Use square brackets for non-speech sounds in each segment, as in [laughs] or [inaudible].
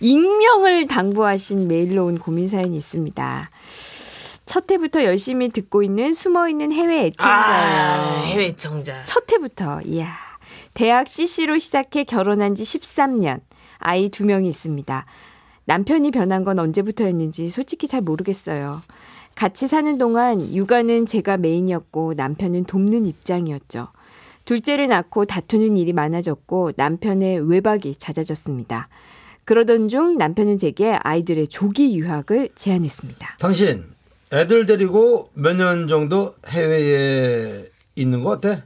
익명을 당부하신 메일로 온 고민 사연이 있습니다. 첫 해부터 열심히 듣고 있는 숨어 있는 해외 애청자예요. 아, 해외 애청자. 첫 해부터 이야. 대학 CC로 시작해 결혼한 지 13년. 아이 두 명이 있습니다. 남편이 변한 건 언제부터였는지 솔직히 잘 모르겠어요. 같이 사는 동안 육아는 제가 메인이었고 남편은 돕는 입장이었죠. 둘째를 낳고 다투는 일이 많아졌고 남편의 외박이 잦아졌습니다. 그러던 중 남편은 제게 아이들의 조기 유학을 제안했습니다. 당신 애들 데리고 몇 년 정도 해외에 있는 거 어때?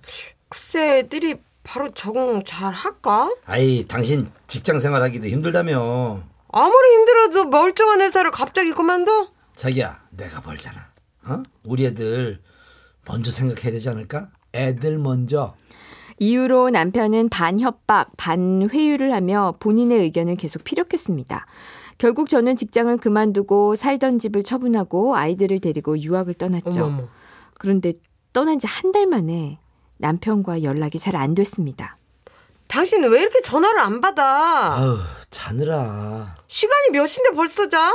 글쎄 애들이 바로 적응 잘 할까? 아이 당신 직장 생활하기도 힘들다며 아무리 힘들어도 멀쩡한 회사를 갑자기 그만둬? 자기야 내가 벌잖아 어? 우리 애들 먼저 생각해야 되지 않을까? 애들 먼저 이후로 남편은 반 협박, 반 회유를 하며 본인의 의견을 계속 피력했습니다. 결국 저는 직장을 그만두고 살던 집을 처분하고 아이들을 데리고 유학을 떠났죠. 어머머. 그런데 떠난 지 한 달 만에 남편과 연락이 잘 안 됐습니다. 당신 왜 이렇게 전화를 안 받아? 아우 자느라 시간이 몇 시인데 벌써 자?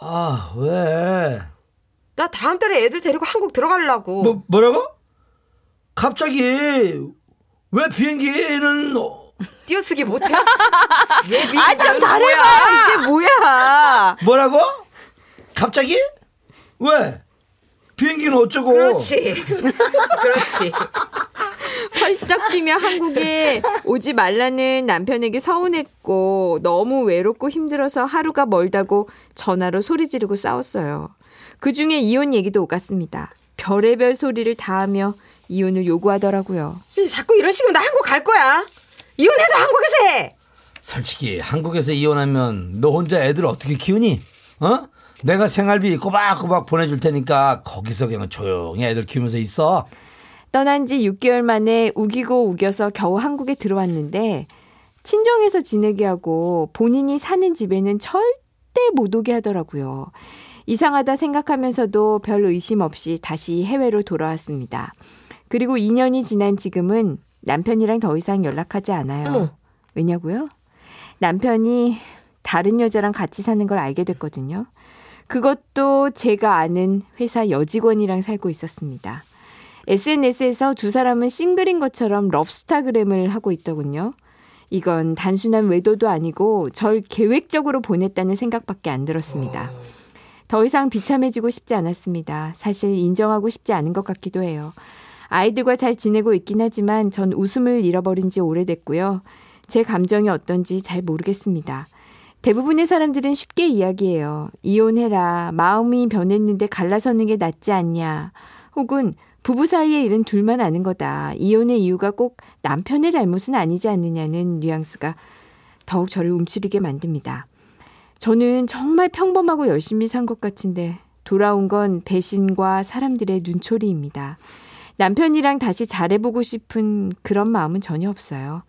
아 왜? 나 다음 달에 애들 데리고 한국 들어가려고. 뭐 뭐라고? 갑자기 왜 비행기는 어, 띄어쓰기 못해? [laughs] 아, 좀 잘해봐! 이게 뭐야! 뭐라고? 갑자기? 왜? 비행기는 어쩌고? 그렇지. [laughs] 그렇지. 펄쩍 뛰며 한국에 오지 말라는 남편에게 서운했고 너무 외롭고 힘들어서 하루가 멀다고 전화로 소리 지르고 싸웠어요. 그 중에 이혼 얘기도 오갔습니다. 별의별 소리를 다 하며 이혼을 요구하더라고요. 자꾸 이런 식이면 나 한국 갈 거야. 이혼해도 한국에서 해. 솔직히 한국에서 이혼하면 너 혼자 애들 어떻게 키우니? 어? 내가 생활비 꼬박꼬박 보내줄 테니까 거기서 그냥 조용히 애들 키우면서 있어. 떠난 지 6개월 만에 우기고 우겨서 겨우 한국에 들어왔는데 친정에서 지내게 하고 본인이 사는 집에는 절대 못 오게 하더라고요. 이상하다 생각하면서도 별 의심 없이 다시 해외로 돌아왔습니다. 그리고 2년이 지난 지금은 남편이랑 더 이상 연락하지 않아요. 어머. 왜냐고요? 남편이 다른 여자랑 같이 사는 걸 알게 됐거든요. 그것도 제가 아는 회사 여직원이랑 살고 있었습니다. SNS에서 두 사람은 싱글인 것처럼 럽스타그램을 하고 있더군요. 이건 단순한 외도도 아니고 절 계획적으로 보냈다는 생각밖에 안 들었습니다. 더 이상 비참해지고 싶지 않았습니다. 사실 인정하고 싶지 않은 것 같기도 해요. 아이들과 잘 지내고 있긴 하지만 전 웃음을 잃어버린 지 오래됐고요. 제 감정이 어떤지 잘 모르겠습니다. 대부분의 사람들은 쉽게 이야기해요. 이혼해라. 마음이 변했는데 갈라서는 게 낫지 않냐. 혹은 부부 사이의 일은 둘만 아는 거다. 이혼의 이유가 꼭 남편의 잘못은 아니지 않느냐는 뉘앙스가 더욱 저를 움츠리게 만듭니다. 저는 정말 평범하고 열심히 산 것 같은데 돌아온 건 배신과 사람들의 눈초리입니다. 남편이랑 다시 잘해보고 싶은 그런 마음은 전혀 없어요.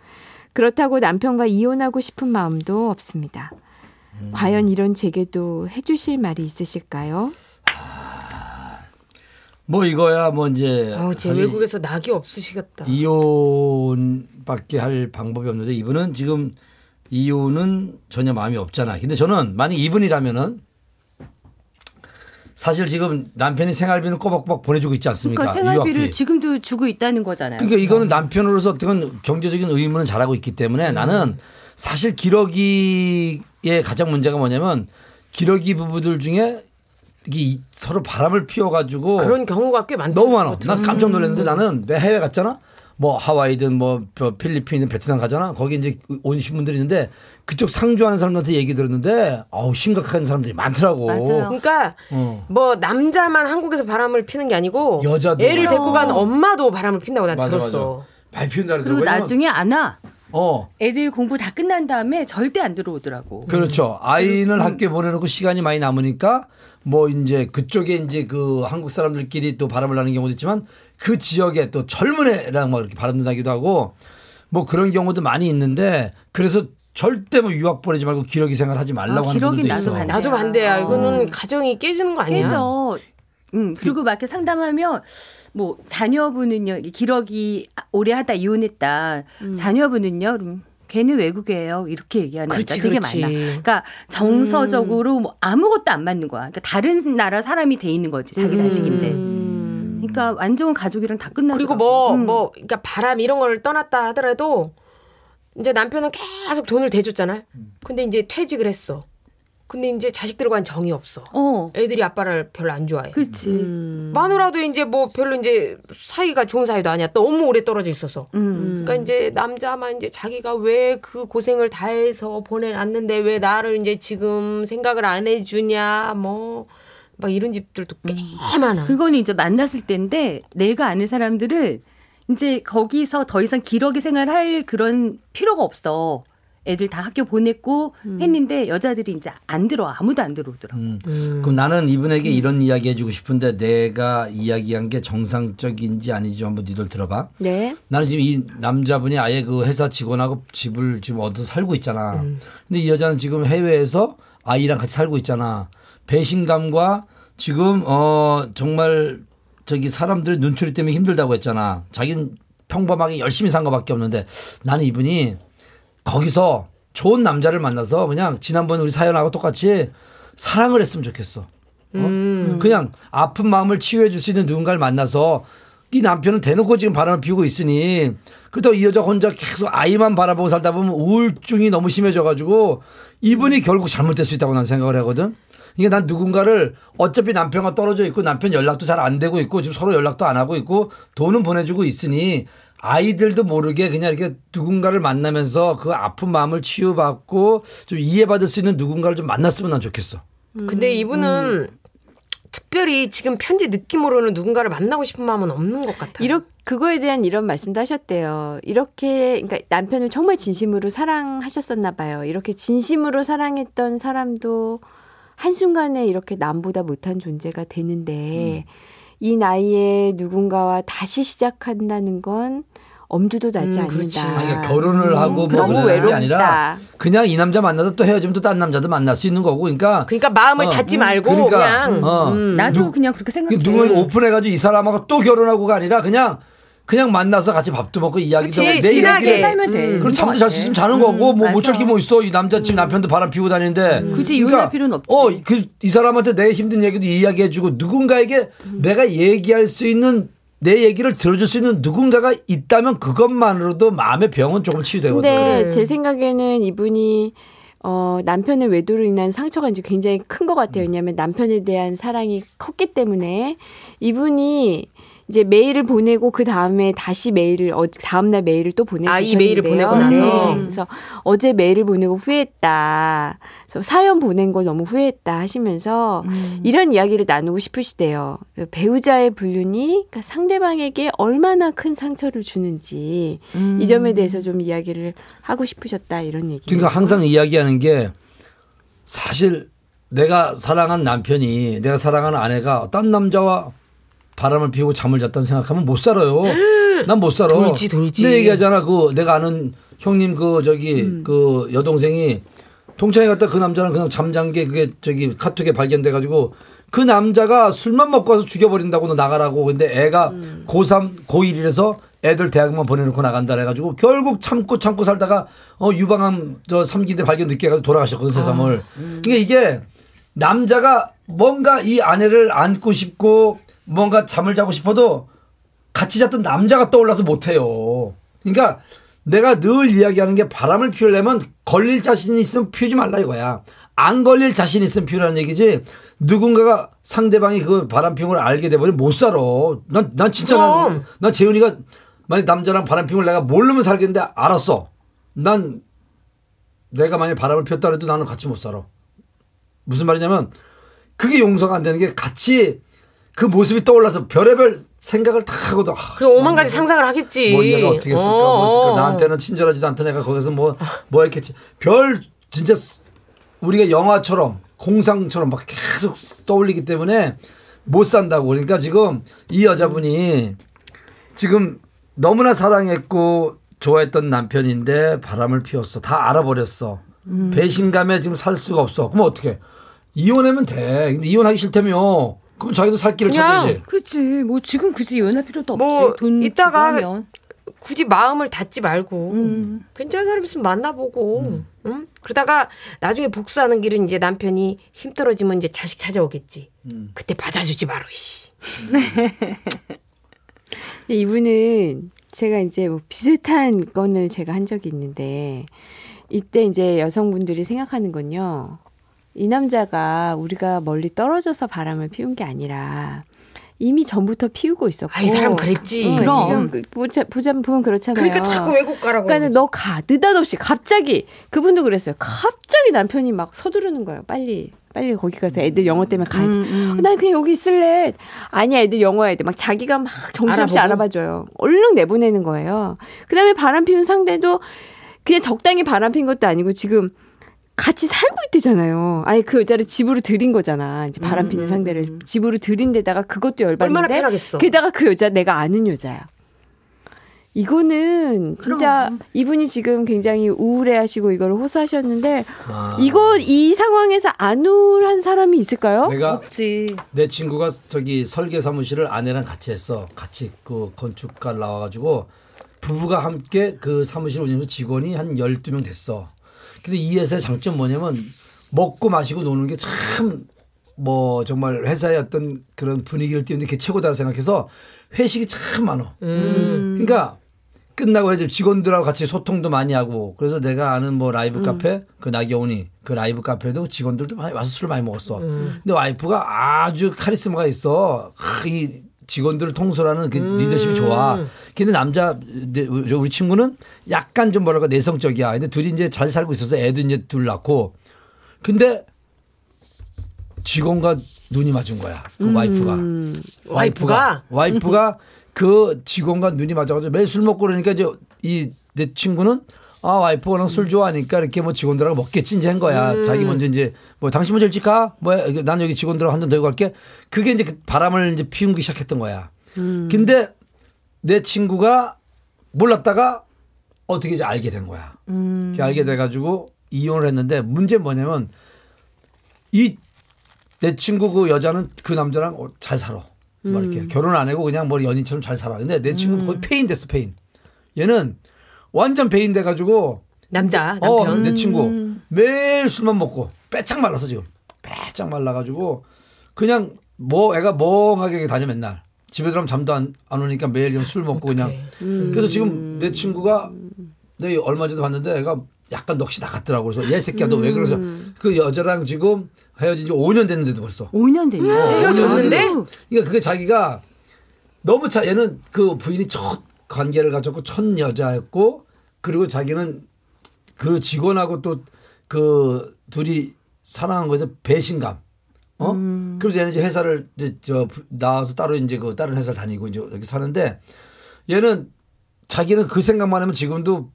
그렇다고 남편과 이혼하고 싶은 마음도 없습니다. 과연 이런 제게도 해주실 말이 있으실까요? 뭐 이거야 뭐 이제 아우, 제 외국에서 낙이 없으시겠다. 이혼밖에 할 방법이 없는데 이분은 지금 이혼은 전혀 마음이 없잖아. 근데 저는 만약 이분이라면은 사실 지금 남편이 생활비는 꼬박꼬박 보내주고 있지 않습니까? 그러니까 생활비를 유학비. 지금도 주고 있다는 거잖아요. 그러니까 이거는 남편으로서 어떤 경제적인 의무는 잘하고 있기 때문에 나는 사실 기러기의 가장 문제가 뭐냐면 기러기 부부들 중에 이게 이- 서로 바람을 피워가지고 그런 경우가 꽤 많다. 너무 많아. 난 깜짝 놀랐는데 나는 내 해외 갔잖아. 뭐 하와이든 뭐 필리핀이든 베트남 가잖아. 거기 이제 오신 분들이 있는데 그쪽 상주하는 사람들한테 얘기 들었는데 아우 심각한 사람들이 많더라고. 맞아요. 그러니까 어. 뭐 남자만 한국에서 바람을 피는 게 아니고 여자도 애를 맞아. 데리고 간 엄마도 바람을 핀다고 나 맞아 들었어. 맞아. 많이 피운다 그리고 그러더라고요. 나중에 안 와. 어. 애들 공부 다 끝난 다음에 절대 안 들어오더라고. 그렇죠. 아이는 학교에 보내놓고 시간이 많이 남으니까 뭐 이제 그쪽에 이제 그 한국 사람들끼리 또 바람을 나는 경우도 있지만 그 지역에 또 젊은 애랑 막 이렇게 바람 나기도 하고 뭐 그런 경우도 많이 있는데 그래서 절대 뭐 유학 보내지 말고 기러기 생활 하지 말라고 아, 하는 분들도 나도 있어. 반대. 나도 반대야. 어. 이거는 가정이 깨지는 거 아니야? 깨져. 음, 그리고 막 이렇게 상담하면 뭐 자녀분은요, 기러기 오래 하다 이혼했다. 자녀분은요, 그럼 걔는 외국이에요. 이렇게 얘기하는 그렇지, 남자 되게 그렇지. 많아. 그러니까 정서적으로 뭐 아무것도 안 맞는 거야. 그러니까 다른 나라 사람이 돼 있는 거지 자기 자식인데. 음. 그러니까 완전 가족이랑 다 끝나고. 그리고 뭐, 뭐, 그러니까 바람 이런 걸 떠났다 하더라도 이제 남편은 계속 돈을 대줬잖아요. 근데 이제 퇴직을 했어. 근데 이제 자식들과는 정이 없어. 어, 애들이 아빠를 별로 안 좋아해. 그렇지. 음. 마누라도 이제 뭐 별로 이제 사이가 좋은 사이도 아니야. 너무 오래 떨어져 있어서. 음. 그러니까 이제 남자만 이제 자기가 왜 그 고생을 다해서 보내놨는데 왜 나를 이제 지금 생각을 안 해주냐 뭐 막 이런 집들도 꽤 많아. 그거는 이제 만났을 때인데 내가 아는 사람들은 이제 거기서 더 이상 기러기 생활할 그런 필요가 없어. 애들 다 학교 보냈고 했는데 여자들이 이제 안 들어 아무도 안 들어오더라고. 음. 그럼 나는 이분에게 이런 이야기 해주고 싶은데 내가 이야기한 게 정상적인지 아닌지 한번 니들 들어봐. 네. 나는 지금 이 남자분이 아예 그 회사 직원하고 집을 지금 얻어 살고 있잖아. 근데 이 여자는 지금 해외에서 아이랑 같이 살고 있잖아. 배신감과 지금 어 정말 저기 사람들 눈초리 때문에 힘들다고 했잖아. 자기는 평범하게 열심히 산 거밖에 없는데 나는 이분이 거기서 좋은 남자를 만나서 그냥 지난번 우리 사연하고 똑같이 사랑을 했으면 좋겠어. 어? 그냥 아픈 마음을 치유해 줄 수 있는 누군가를 만나서 이 남편은 대놓고 지금 바람을 피우고 있으니 그렇다고 이 여자 혼자 계속 아이만 바라보고 살다 보면 우울증이 너무 심해져 가지고 이분이 결국 잘못될 수 있다고 난 생각을 하거든. 이게 난 누군가를 어차피 남편과 떨어져 있고 남편 연락도 잘 안 되고 있고 지금 서로 연락도 안 하고 있고 돈은 보내주고 있으니 아이들도 모르게 그냥 이렇게 누군가를 만나면서 그 아픈 마음을 치유받고 좀 이해받을 수 있는 누군가를 좀 만났으면 난 좋겠어. 근데 이분은 특별히 지금 편지 느낌으로는 누군가를 만나고 싶은 마음은 없는 것 같아요. 이렇 그거에 대한 이런 말씀도 하셨대요. 이렇게 그러니까 남편을 정말 진심으로 사랑하셨었나 봐요. 이렇게 진심으로 사랑했던 사람도 한순간에 이렇게 남보다 못한 존재가 되는데 이 나이에 누군가와 다시 시작한다는 건 엄두도 나지 음. 않는다. 그러니까 결혼을 하고 뭐 너무 외롭다. 아니라 그냥 이 남자 만나서 또 헤어지면 또딴 남자도 만날 수 있는 거고 그러니까 그러니까 마음을 어, 닫지 음, 말고 그러니까, 그냥 어. 음. 나도 누- 그냥 그렇게 생각해. 누군가 오픈해 가지고 이 사람하고 또 결혼하고가 아니라 그냥 그냥 만나서 같이 밥도 먹고 이야기도 하고 내. 얘기를 살면 돼. 그리고 잠도 잘 수 있으면 자는 거고 뭐못 맞아. 잘게뭐 있어 이 남자 지금 남편도 바람 피우고 다니는데 굳이 이혼할 필요는 없지. 어, 그, 이 사람한테 내 힘든 얘기도 이야기해 주고 누군가에게 내가 얘기할 수 있는 내 얘기를 들어줄 수 있는 누군가가 있다면 그것만으로도 마음의 병은 조금 치유되거든. 근데 그래. 제 생각에는 이분이 어, 남편의 외도로 인한 상처가 이제 굉장히 큰 것 같아요. 왜냐하면 남편에 대한 사랑이 컸기 때문에 이분이 이제 메일을 보내고 그 다음에 다시 메일을 어, 다음 날 메일을 또 보내주셨는데요. 아, 이 메일을 보내고 나서? 그래서 어제 메일을 보내고 후회했다. 그래서 사연 보낸 걸 너무 후회했다 하시면서 이런 이야기를 나누고 싶으시대요. 그 배우자의 불륜이 그러니까 상대방에게 얼마나 큰 상처를 주는지 이 점에 대해서 좀 이야기를 하고 싶으셨다 이런 얘기. 그러니까 항상 이야기하는 게 사실 내가 사랑한 남편이 내가 사랑하는 아내가 딴 남자와 바람을 피우고 잠을 잤다는 생각하면 못 살아요. 난 못 살아. 돌지, 돌지. 내 얘기하잖아. 그 내가 아는 형님 그 저기 음. 그 여동생이 동창회 갔다 그 남자랑 그냥 잠잔 게 그게 저기 카톡에 발견돼 가지고 그 남자가 술만 먹고 와서 죽여버린다고 너 나가라고 근데 애가 음. 고3 고1이라서 애들 대학만 보내놓고 나간다 해가지고 결국 참고 참고 살다가 어 유방암 저 3기인데 발견 늦게 해가지고 돌아가셨거든 세상을 그러니까 이게 남자가 뭔가 이 아내를 안고 싶고 뭔가 잠을 자고 싶어도 같이 잤던 남자가 떠올라서 못해요. 그러니까 내가 늘 이야기하는 게 바람을 피우려면 걸릴 자신이 있으면 피우지 말라 이거야. 안 걸릴 자신 있으면 피우라는 얘기지. 누군가가 상대방이 그 바람 피운 걸 알게 돼버리면 못 살아. 난, 난 진짜 난. 난 재훈이가 만약 남자랑 바람 피운 걸 내가 모르면 살겠는데 알았어. 난 내가 만약 바람을 피웠다 해도 나는 같이 못 살아. 무슨 말이냐면 그게 용서가 안 되는 게 같이 그 모습이 떠올라서 별의별 생각을 다 하고도 아, 그리고 오만 가지 상상을 하겠지. 뭐 얘가 어떻게 했을까? 어, 뭐 했을까? 어. 나한테는 친절하지도 않던 애가 거기서 뭐뭐 했겠지. 별 진짜 우리가 영화처럼 공상처럼 막 계속 떠올리기 때문에 못 산다고. 그러니까 지금 이 여자분이 지금 너무나 사랑했고 좋아했던 남편인데 바람을 피웠어. 다 알아버렸어. 배신감에 지금 살 수가 없어. 그럼 어떻게 이혼하면 돼. 근데 이혼하기 싫다며 그럼 자기도 살 길을 찾아야지 그렇지. 뭐 지금 굳이 이혼할 필요도 없지. 뭐 돈 이따가 주고 하면. 굳이 마음을 닫지 말고 음. 괜찮은 사람 있으면 만나보고 응? 그러다가 나중에 복수하는 길은 이제 남편이 힘 떨어지면 이제 자식 찾아오겠지. 음. 그때 받아주지 마라. 씨. [laughs] 이분은 제가 이제 뭐 비슷한 건을 제가 한 적이 있는데 이때 이제 여성분들이 생각하는 건요. 이 남자가 우리가 멀리 떨어져서 바람을 피운 게 아니라 이미 전부터 피우고 있었고. 아, 이 사람 그랬지. 어, 그럼. 지금 그 보자, 보자 보면 그렇잖아요. 그러니까 자꾸 외국 가라고. 그러니까는 너 가. 느닷없이 갑자기 그분도 그랬어요. 갑자기 남편이 막 서두르는 거예요. 빨리 빨리 거기 가서 애들 영어 때문에 가야 돼. 음, 음. 난 그냥 여기 있을래. 아니야, 애들 영어 해야 돼. 막 자기가 막 정신없이 알아보고? 알아봐줘요. 얼른 내보내는 거예요. 그 다음에 바람 피운 상대도 그냥 적당히 바람 핀 것도 아니고 지금 같이 살고 있대잖아요. 아니, 그 여자를 집으로 들인 거잖아. 이제 바람 피는 상대를 집으로 들인 데다가 그것도 음, 얼마나 열받는데. 편하겠어. 게다가 그 여자 내가 아는 여자야. 이거는 진짜 이분이 지금 굉장히 우울해하시고 이걸 호소하셨는데 아. 이거 이 상황에서 안 우울한 사람이 있을까요? 내가 없지. 내 친구가 저기 설계 사무실을 아내랑 같이 했어. 같이 그 건축가를 나와가지고 부부가 함께 그 사무실 운영하는 직원이 한 12명 됐어. 근데 이 회사의 장점 뭐냐면 먹고 마시고 노는 게 참 뭐 정말 회사의 어떤 그런 분위기를 띄우는 게 최고다 생각해서 회식이 참 많아. 그러니까 끝나고 이제 직원들하고 같이 소통도 많이 하고 그래서 내가 아는 뭐 라이브 카페 그 나경원이 그 라이브 카페도 직원들도 많이 와서 술을 많이 먹었어. 근데 와이프가 아주 카리스마가 있어. 아, 이 직원들을 통솔하는 그 리더십이 좋아. 근데 남자 내- 우리 친구는 약간 좀 뭐랄까 내성적이야. 근데 둘이 이제 잘 살고 있어서 애도 이제 둘 낳고 근데 직원과 눈이 맞은 거야. 그 와이프가. 와이프가? 와이프가 그 직원과 눈이 맞아가지고 매일 술 먹고 그러니까 이제 이 내 친구는 아 와이프 워낙 술 좋아하니까 이렇게 뭐 직원들하고 먹겠지 이제 한 거야. 자기 먼저 이제 뭐 당신 먼저 일찍 가. 뭐난 여기 직원들하고 한잔 들고 갈게. 그게 이제 그 바람을 이제 피우기 시작했던 거야. 근데 내 친구가 몰랐다가 어떻게 이제 알게 된 거야. 그렇게 알게 돼가지고 이혼을 했는데 문제는 뭐냐면 이 내 친구 그 여자는 그 남자랑 어, 잘 살아. 뭐 이렇게 결혼 안 하고 그냥 뭐 연인처럼 잘 살아. 근데 내 친구 는 거의 폐인 됐어, 폐인. 얘는 완전 폐인 돼 가지고 남자 어, 남편. 내 친구. 매일 술만 먹고 빼짝 말라서 지금. 빼짝 말라 가지고 그냥 뭐 애가 멍하게 다녀 맨날. 집에 들어가면 잠도 안, 안 오니까 매일 그냥 술 먹고 그냥. 그래서 지금 내 친구가 내 얼마 전에 봤는데 애가 약간 넋이 나갔더라고. 그래서 얘 새끼야 너 왜 그러서 그 여자랑 지금 헤어진 지 5년 됐는데도 벌써. 5년 됐네. 헤어졌는데? 그러니까 그게 자기가 너무 자 얘는 그 부인이 첫 관계를 가졌고 첫 여자였고 그리고 자기는 그 직원하고 또 그 둘이 사랑한 대한 배신감. 어? 그래서 얘는 이제 회사를 이제 저 나와서 따로 이제 그 다른 회사를 다니고 이제 여기 사는데 얘는 자기는 그 생각만 하면 지금도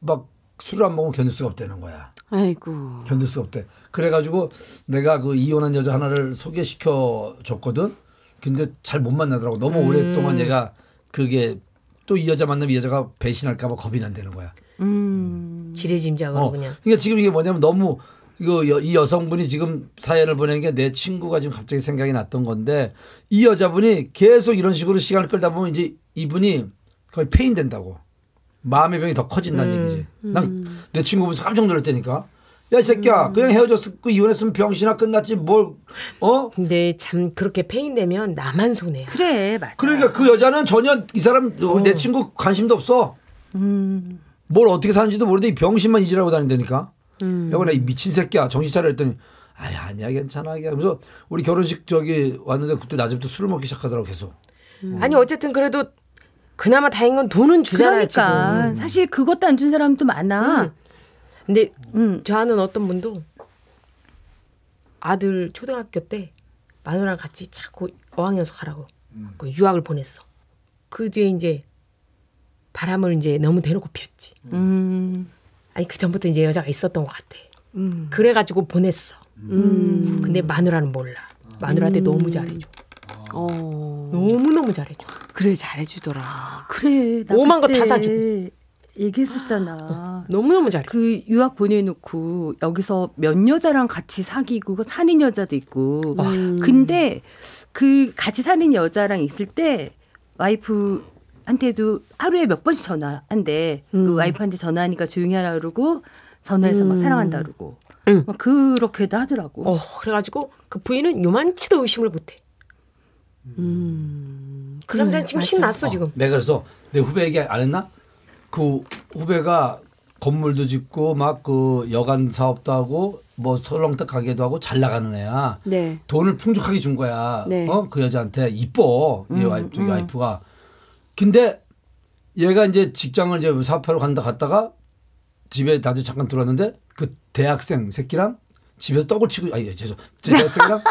막 술을 안 먹으면 견딜 수가 없다는 거야. 아이고. 견딜 수가 없대. 그래가지고 내가 그 이혼한 여자 하나를 소개시켜 줬거든. 근데 잘 못 만나더라고. 너무 오랫동안 얘가 그게 또 이 여자 만나면 이 여자가 배신할까봐 겁이 난다는 거야. 음. 지레짐작으로 어. 그냥. 그러니까 지금 이게 뭐냐면 너무 이거 여- 이 여성분이 지금 사연을 보낸 게 내 친구가 지금 갑자기 생각이 났던 건데 이 여자분이 계속 이런 식으로 시간을 끌다 보면 이제 이분이 거의 폐인 된다고. 마음의 병이 더 커진다는 얘기지. 난 내 친구 보면서 깜짝 놀랐다니까. 야, 이 새끼야. 그냥 헤어졌고 이혼했으면 병신아 끝났지 뭘, 어? 근데 참 그렇게 폐인되면 나만 손해야. 그래, 맞아. 그러니까 그 여자는 전혀 이 사람, 우리 내 친구 관심도 없어. 뭘 어떻게 사는지도 모르는데 이 병신만 이지라고 다닌다니까. 여보 나 이 미친 새끼야. 정신 차려 했더니 아야, 아니야, 괜찮아. 그래서 우리 결혼식 저기 왔는데 그때 낮에부터 술을 먹기 시작하더라고 계속. 아니 어쨌든 그래도 그나마 다행인 건 돈은 주잖아요 그러니까 지금. 사실 그것도 안 준 사람도 많아. 음. 근데 음. 저 아는 어떤 분도 아들 초등학교 때 마누라랑 같이 자꾸 어학연수 가라고 그 유학을 보냈어. 그 뒤에 이제 바람을 이제 너무 대놓고 피웠지. 음. 아니 그 전부터 이제 여자가 있었던 것 같아. 음. 그래가지고 보냈어. 음. 근데 마누라는 몰라. 마누라한테 너무 잘해줘. 어. 너무 너무 잘해줘. 그래 잘해주더라. 그래. 나 오만 거 다 사주고. 얘기했었잖아. 너무 너무 잘해. 그 유학 보내놓고 여기서 몇 여자랑 같이 사귀고 그 사는 여자도 있고. 음. 근데 그 같이 사는 여자랑 있을 때 와이프 와이프한테도 하루에 몇 번씩 전화한대. 그 와이프한테 전화하니까 조용히 하라 그러고 전화해서 막 사랑한다 그러고. 응. 막 그렇게도 하더라고. 어, 그래가지고 그 부인은 요만치도 의심을 못해. 그럼 난 지금 신났어 지금. 내가 그래서 내 후배 얘기 안 했나? 그 후배가 건물도 짓고 막 그 여관 사업도 하고 뭐 설렁탕 가게도 하고 잘 나가는 애야. 네. 돈을 풍족하게 준 거야. 네. 어? 그 여자한테 이뻐. 음, 이 와이프, 저기 와이프가. 근데 얘가 이제 직장을 이제 사업하러 간다 갔다가 집에 나중에 잠깐 들어왔는데 그 대학생 새끼랑 집에서 떡을 치고 아니 죄송 [laughs] 대학생이랑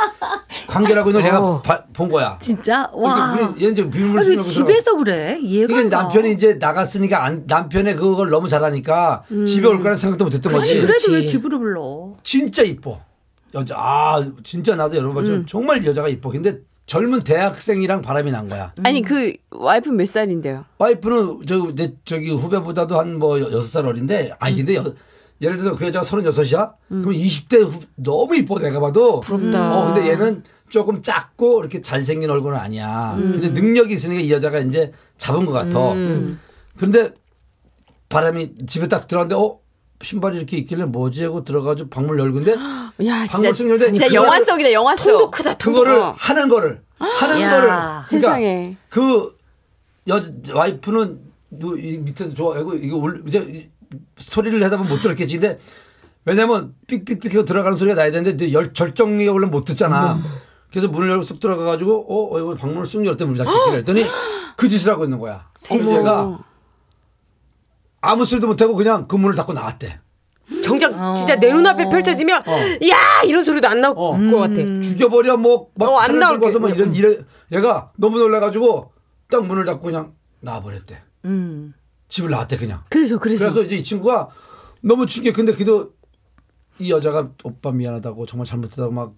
관계를 하고 있는 걸 어. 내가 바- 본 거야. 진짜 와. 그러니까 얘는 이제 비밀을 아니, 집에서 그래? 이해가 이게 안 가. 남편이 이제 나갔으니까 안, 남편의 그걸 너무 잘하니까 집에 올 거라 생각도 못 했던 아니 거지. 그래도 그렇지. 왜 집으로 불러? 진짜 이뻐. 여자 아 진짜 나도 여러분 봤지만 정말 여자가 이뻐. 근데 젊은 대학생이랑 바람이 난 거야. 아니 그 와이프 몇 살인데요? 와이프는 저, 내, 저기 후배보다도 한 뭐 여섯 살 어린데 아니 근데 여, 예를 들어서 그 여자가 서른여섯이야? 그럼 20대 후, 너무 이뻐 내가 봐도. 부럽다. 어 근데 얘는 조금 작고 이렇게 잘생긴 얼굴은 아니야. 근데 능력이 있으니까 이 여자가 이제 잡은 것 같아. 근데 바람이 집에 딱 들어갔는데 어 신발이 이렇게 있길래 뭐지 하고 들어가지고 방문 열근데 [gasps] 방문 쑥 열는데 진짜 그 영화 속이다 영화 속. 통도 크다. 통도 그거를 어. 하는 거를 하는 야. 거를 세상에. 그 여, 와이프는 누, 이 밑에서 좋아하고 이거 올 이제 이 소리를 하다 보면 못 들었겠지 근데 왜냐면 삑삑삑 하고 들어가는 소리가 나야 되는데 열 절정리가 원래 못 듣잖아 그래서 문을 열고 쑥 들어가 가지고 어, 어 이거 방문을 쑥 열었더니 문이 닫혔길래 했더니 [gasps] 그 짓을 하고 있는 거야. 얘가 아무 소리도 못하고 그냥 그 문을 닫고 나왔대 정작 진짜 내 눈앞에 펼쳐지면 야 이런 소리도 안 나올 어. 것 같아. 죽여버려 뭐막 어, 안. 들고 와서 뭐 이런 이래 얘가 너무 놀라가지고 딱 문을 닫고 그냥 나와버렸대 음. 집을 나왔대 그냥 그래서 그래서. 그래서 이제 이 친구가 너무 충격. 근데 그래도 이 여자가 오빠 미안하다고 정말 잘못했다고 막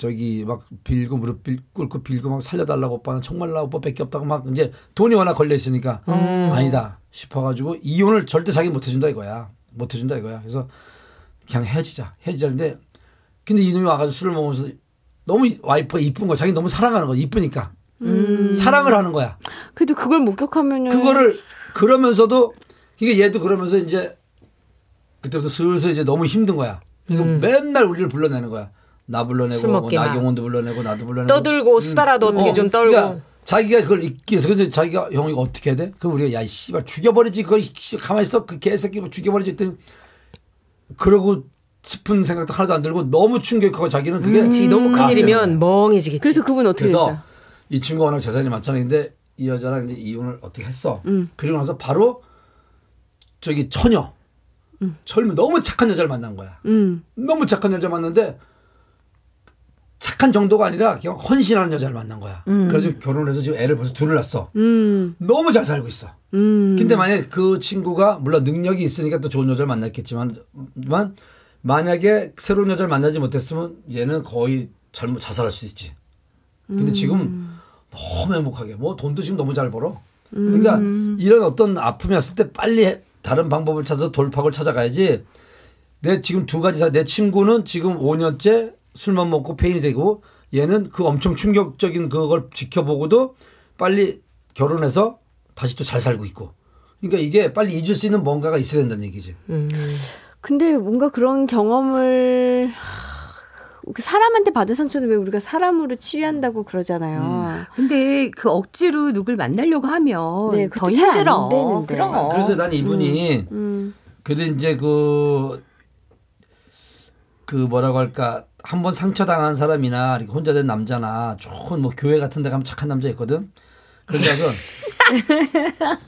저기 막 빌고 무릎 빌, 꿇고 빌고 막 살려달라고 오빠는 정말 나 오빠밖에 없다고 막 이제 돈이 워낙 걸려 있으니까 아니다 싶어가지고 이혼을 절대 자기 못 해준다 이거야. 못 해준다 이거야. 그래서 그냥 헤어지자 헤어지자는데 근데 이놈이 와가지고 술을 먹으면서 너무 와이프가 이쁜 거야. 자기 너무 사랑하는 거야. 이쁘니까 사랑을 하는 거야. 그래도 그걸 목격하면은 그거를 그러면서도 이게 얘도 그러면서 이제 그때부터 슬슬 이제 너무 힘든 거야. 이거 맨날 우리를 불러내는 거야. 나술 불러내고 뭐. 나경원도 불러내고 나도 불러내고 떠들고 수다라도 어떻게 어, 좀 떨고. 그러니까 자기가 그걸 잊기 위해서 근데 자기가 형 이거 어떻게 해야 돼? 그럼 우리가 야이 씨발 죽여버리지 그거 씨, 가만히 있어 그 개새끼 뭐 죽여버리지 했더니 그러고 싶은 생각도 하나도 안 들고 너무 충격하고 자기는 그게 그렇지 너무 아, 큰일이면 멍해지겠지. 그래서 그분 어떻게 그래서 되죠? 이 친구가 워낙 재산이 많잖아요. 근데 이 여자랑 이제 이혼을 어떻게 했어. 그리고 나서 바로 저기 처녀. 젊은 너무 착한 여자를 만난 거야. 음. 너무 착한 여자 만났는데 착한 정도가 아니라 그냥 헌신하는 여자를 만난 거야. 그래서 결혼해서 지금 애를 벌써 둘을 낳았어. 음. 너무 잘 살고 있어. 음. 근데 만약에 그 친구가 물론 능력이 있으니까 또 좋은 여자를 만났겠지만 만 만약에 새로운 여자를 만나지 못했으면 얘는 거의 잘못 자살할 수 있지. 근데 지금 너무 행복하게 뭐 돈도 지금 너무 잘 벌어. 그러니까 이런 어떤 아픔이 왔을 때 빨리 해- 다른 방법을 찾아서 돌파구를 찾아가야지. 내 지금 두 가지 사, 내 친구는 지금 5년째 술만 먹고 페인이 되고 얘는 그 엄청 충격적인 그걸 지켜보고도 빨리 결혼해서 다시 또 잘 살고 있고. 그러니까 이게 빨리 잊을 수 있는 뭔가가 있어야 된다는 얘기지. 근데 뭔가 그런 경험을 사람한테 받은 상처는 왜 우리가 사람으로 치유한다고 그러잖아요. 근데 그 억지로 누굴 만나려고 하면 네, 더 힘들어. 되는데. 그럼. 그래서 난 이분이 음. 그래도 이제 그, 그 뭐라고 할까. 한번 상처당한 사람이나 이렇게 혼자 된 남자나 좋은 뭐 교회 같은 데 가면 착한 남자 있거든. 그래서 [laughs]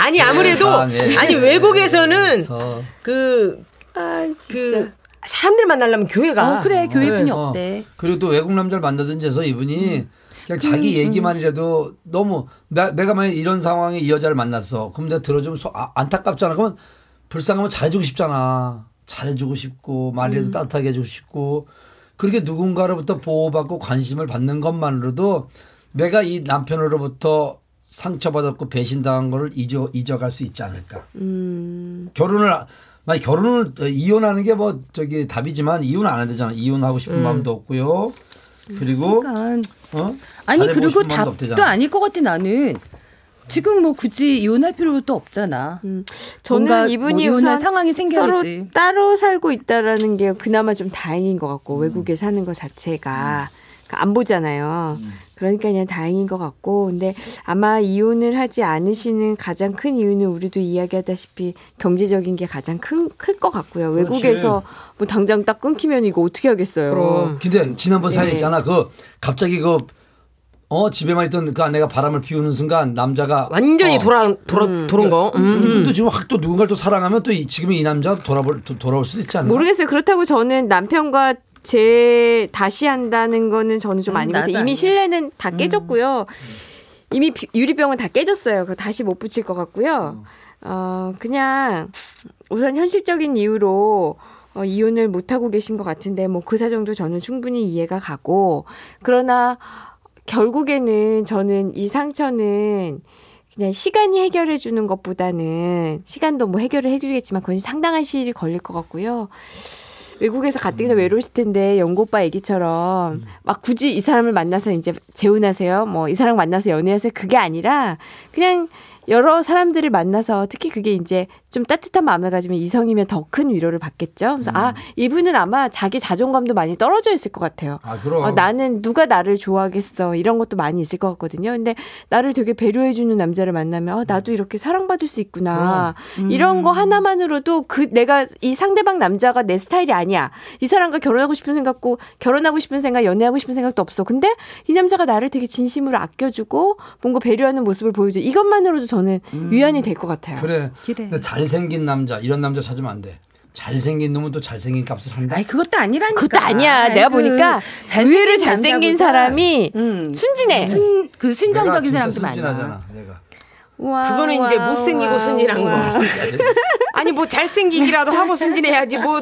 아니 아무래도 세상에 아니 외국에서는 그래서 그 아, 그 사람들 만나려면 교회가 어, 그래 교회분이 어. 없대. 그리고 또 외국 남자를 만나든지 해서 이분이 음. 그냥 자기 얘기만이라도 너무 나, 내가 만약 이런 상황에 이 여자를 만났어. 그럼 내가 들어주면 소, 아, 안타깝잖아. 그러면 불쌍하면 잘해주고 싶잖아. 잘해주고 싶고 음. 말이라도 따뜻하게 해주고 싶고 그렇게 누군가로부터 보호받고 관심을 받는 것만으로도 내가 이 남편으로부터 상처받았고 배신당한 거를 잊어, 잊어갈 수 있지 않을까. 음. 결혼을 만약 결혼을 어, 이혼하는 게 뭐 저기 답이지만 이혼 안 해야 되잖아. 이혼하고 싶은 마음도 없고요. 그리고 그러니까 어? 아니 그리고 답도. 아닐 것 같아 나는. 지금 뭐 굳이 이혼할 필요도 없잖아. 저는 뭔가 이분이 뭐 이혼할 우선 상황이 서로 생겨야지. 따로 살고 있다라는 게 그나마 좀 다행인 것 음. 같고 외국에 사는 것 자체가 그안 보잖아요. 그러니까 그냥 다행인 것 같고 근데 아마 이혼을 하지 않으시는 가장 큰 이유는 우리도 이야기하다시피 경제적인 게 가장 큰클것 같고요. 외국에서 뭐 당장 딱 끊기면 이거 어떻게 하겠어요. 그럼. 근데 지난번 사연 네. 있잖아. 그 갑자기 그 어, 집에만 있던 그 아내가 바람을 피우는 순간 남자가 완전히 어, 돌아 돌아 돌은 거. 음. 이분도 지금 확 또 누군가를 또 사랑하면 또 이- 지금 이 남자 돌아볼 또 돌아올 수도 있지 않나? 모르겠어요. 그렇다고 저는 남편과 제 다시 한다는 거는 저는 좀 음, 아닌 것 같아요. 이미 아니야. 신뢰는 다 깨졌고요. 이미 비- 유리병은 다 깨졌어요. 그거 다시 못 붙일 것 같고요. 어, 그냥 우선 현실적인 이유로 어, 이혼을 못 하고 계신 것 같은데 뭐 그 사정도 저는 충분히 이해가 가고 그러나 결국에는 저는 이 상처는 그냥 시간이 해결해 주는 것보다는 시간도 뭐 해결을 해주겠지만 그건 상당한 시일이 걸릴 것 같고요. 외국에서 가뜩이나 외로우실 텐데 영고 오빠 얘기처럼 막 굳이 이 사람을 만나서 이제 재혼하세요. 뭐 이 사람 만나서 연애하세요. 그게 아니라 그냥 여러 사람들을 만나서 특히 그게 이제 좀 따뜻한 마음을 가지면 이성이면 더 큰 위로를 받겠죠. 그래서 아 이분은 아마 자기 자존감도 많이 떨어져 있을 것 같아요. 아, 그럼. 어, 나는 누가 나를 좋아하겠어 이런 것도 많이 있을 것 같거든요. 근데 나를 되게 배려해 주는 남자를 만나면 어, 나도 이렇게 사랑받을 수 있구나 이런 거 하나만으로도 그 내가 이 상대방 남자가 내 스타일이 아니야. 이 사람과 결혼하고 싶은 생각고 결혼하고 싶은 생각, 연애하고 싶은 생각도 없어. 근데 이 남자가 나를 되게 진심으로 아껴주고 뭔가 배려하는 모습을 보여줘. 이것만으로도 저는 위안이 될 것 같아요. 그래. 그래. 잘생긴 남자 이런 남자 찾으면 안 돼. 잘생긴 놈은 또 잘생긴 값을 한다. 아니 그것도 아니라니까. 그것도 아니야. 내가 그 보니까 잘생긴 의외로 잘생긴 사람이 음. 순진해. 순, 그 순정적인 사람도 많아. 순진하잖아. 내가. 와, 그거는 이제 와, 못생기고 와, 순진한 와. 거. 아니 뭐 잘생기기라도 하고 순진해야지 뭐.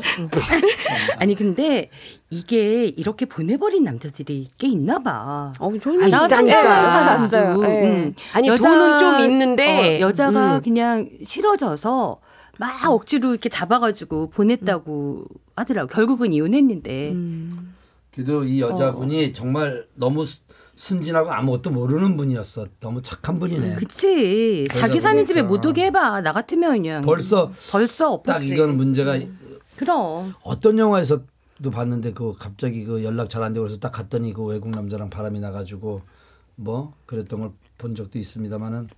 [laughs] 아니 근데 이게 이렇게 보내버린 남자들이 꽤 있나 봐. 어, 저는 아, 나 있다니까. 네. 음. 아니, 돈은 좀 있는데. 어, 여자가 음. 그냥 싫어져서 막 억지로 이렇게 잡아가지고 보냈다고 하더라고. 결국은 이혼했는데. 음. 그래도 이 여자분이 정말 너무 수- 순진하고 아무것도 모르는 분이었어. 너무 착한 분이네. 그치. 자기 사는 집에 그러니까. 못 오게 해봐. 나 같으면 그냥. 벌써 벌써 딱 엎었지. 이거는 문제가 그럼. 어떤 영화에서 도 봤는데 그 갑자기 그 연락 잘 안 되고 그래서 딱 갔더니 그 외국 남자랑 바람이 나가지고 뭐 그랬던 걸 본 적도 있습니다만은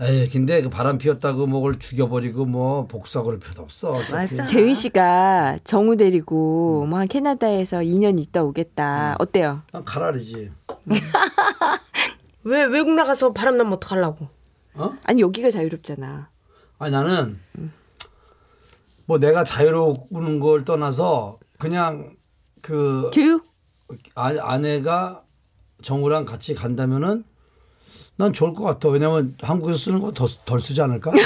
에이 근데 그 바람 피웠다고 뭐를 죽여버리고 뭐 복수하고 그럴 필요도 없어. 어차피. 맞아. 재은 씨가 정우 데리고 뭐 한 캐나다에서 2년 있다 오겠다. 어때요? 그냥 가라리지. [laughs] 왜 외국 나가서 바람 나면 어떡하려고. 어? 아니 여기가 자유롭잖아. 아니 나는 뭐 내가 자유로운 걸 떠나서 그냥 그 교육? 아, 아내가 정우랑 같이 간다면은 난 좋을 것 같아. 왜냐면 한국에서 쓰는 거더덜 쓰지 않을까? [laughs]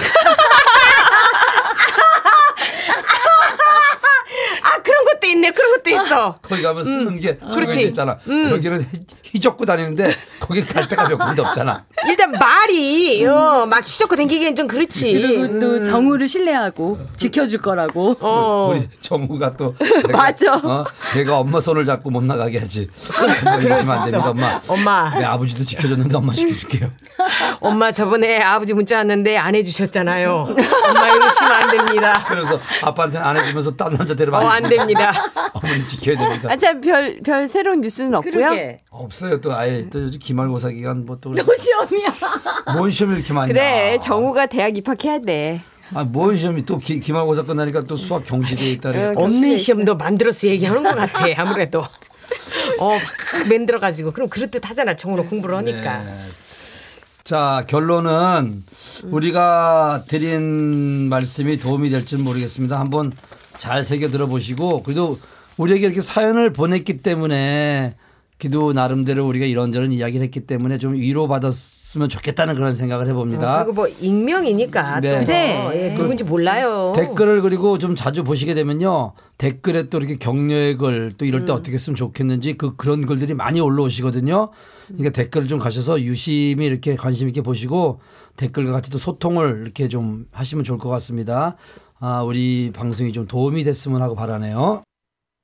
아 그런 것도 있네. 것도 있어. 거기 가면 쓰는 게 그렇지. 정해져 있잖아. 여기는 휘- 휘젓고 다니는데 거기 갈 데가 몇 군데 없잖아. 일단 말이 어, 막 휘젓고 다니기엔 좀 그렇지. 그리고 또 정우를 신뢰하고 지켜줄 거라고. 어. 우리 정우가 또 [laughs] 내가, 맞아. 어? 내가 엄마 손을 잡고 못 나가게 하지. 뭐 이러시면 안 됩니다, 엄마. 엄마. 내 아버지도 지켜줬는데 엄마 지켜줄게요. [laughs] 엄마 저번에 아버지 문자 왔는데 안 해주셨잖아요. 엄마 이러시면 안 됩니다. 그래서 아빠한테는 안 해주면서 딴 남자 어 데려가. 안 됩니다. [laughs] 어머니 지켜 야 됩니다. 아참 별 별 새로운 뉴스는 없고요. 그러게. 없어요. 또 아예 또 요즘 기말고사 기간 뭐또 또 시험이야. 뭔 시험이 이렇게 많이 그래 나. 정우가 대학 입학해야 돼. 아, 뭔 시험이 또 기, 기말고사 끝나니까 또 수학 경시대에 있다래. 어, 없는 시험도 만들어서 얘기하는 것 같아. 아무래도. [laughs] 어, 막 만들어 가지고. 그럼 그럴듯 하잖아. 정으로 공부를 하니까. 네. 자, 결론은 우리가 드린 말씀이 도움이 될지 모르겠습니다. 한번 잘 새겨 들어보시고 그래도 우리에게 이렇게 사연을 보냈기 때문에 기도 나름대로 우리가 이런저런 이야기를 했기 때문에 좀 위로받았으면 좋겠다는 그런 생각을 해봅니다. 그리고 뭐 익명이니까 네. 또 그래. 뭐, 예, 누군지 몰라요. 댓글을 그리고 좀 자주 보시게 되면요. 댓글에 또 이렇게 격려의 글 또 이럴 때 음. 어떻게 했으면 좋겠는지 그 그런 글들이 많이 올라오시거든요. 그러니까 댓글을 좀 가셔서 유심히 이렇게 관심 있게 보시고 댓글과 같이 또 소통을 이렇게 좀 하시면 좋을 것 같습니다. 아, 우리 방송이 좀 도움이 됐으면 하고 바라네요.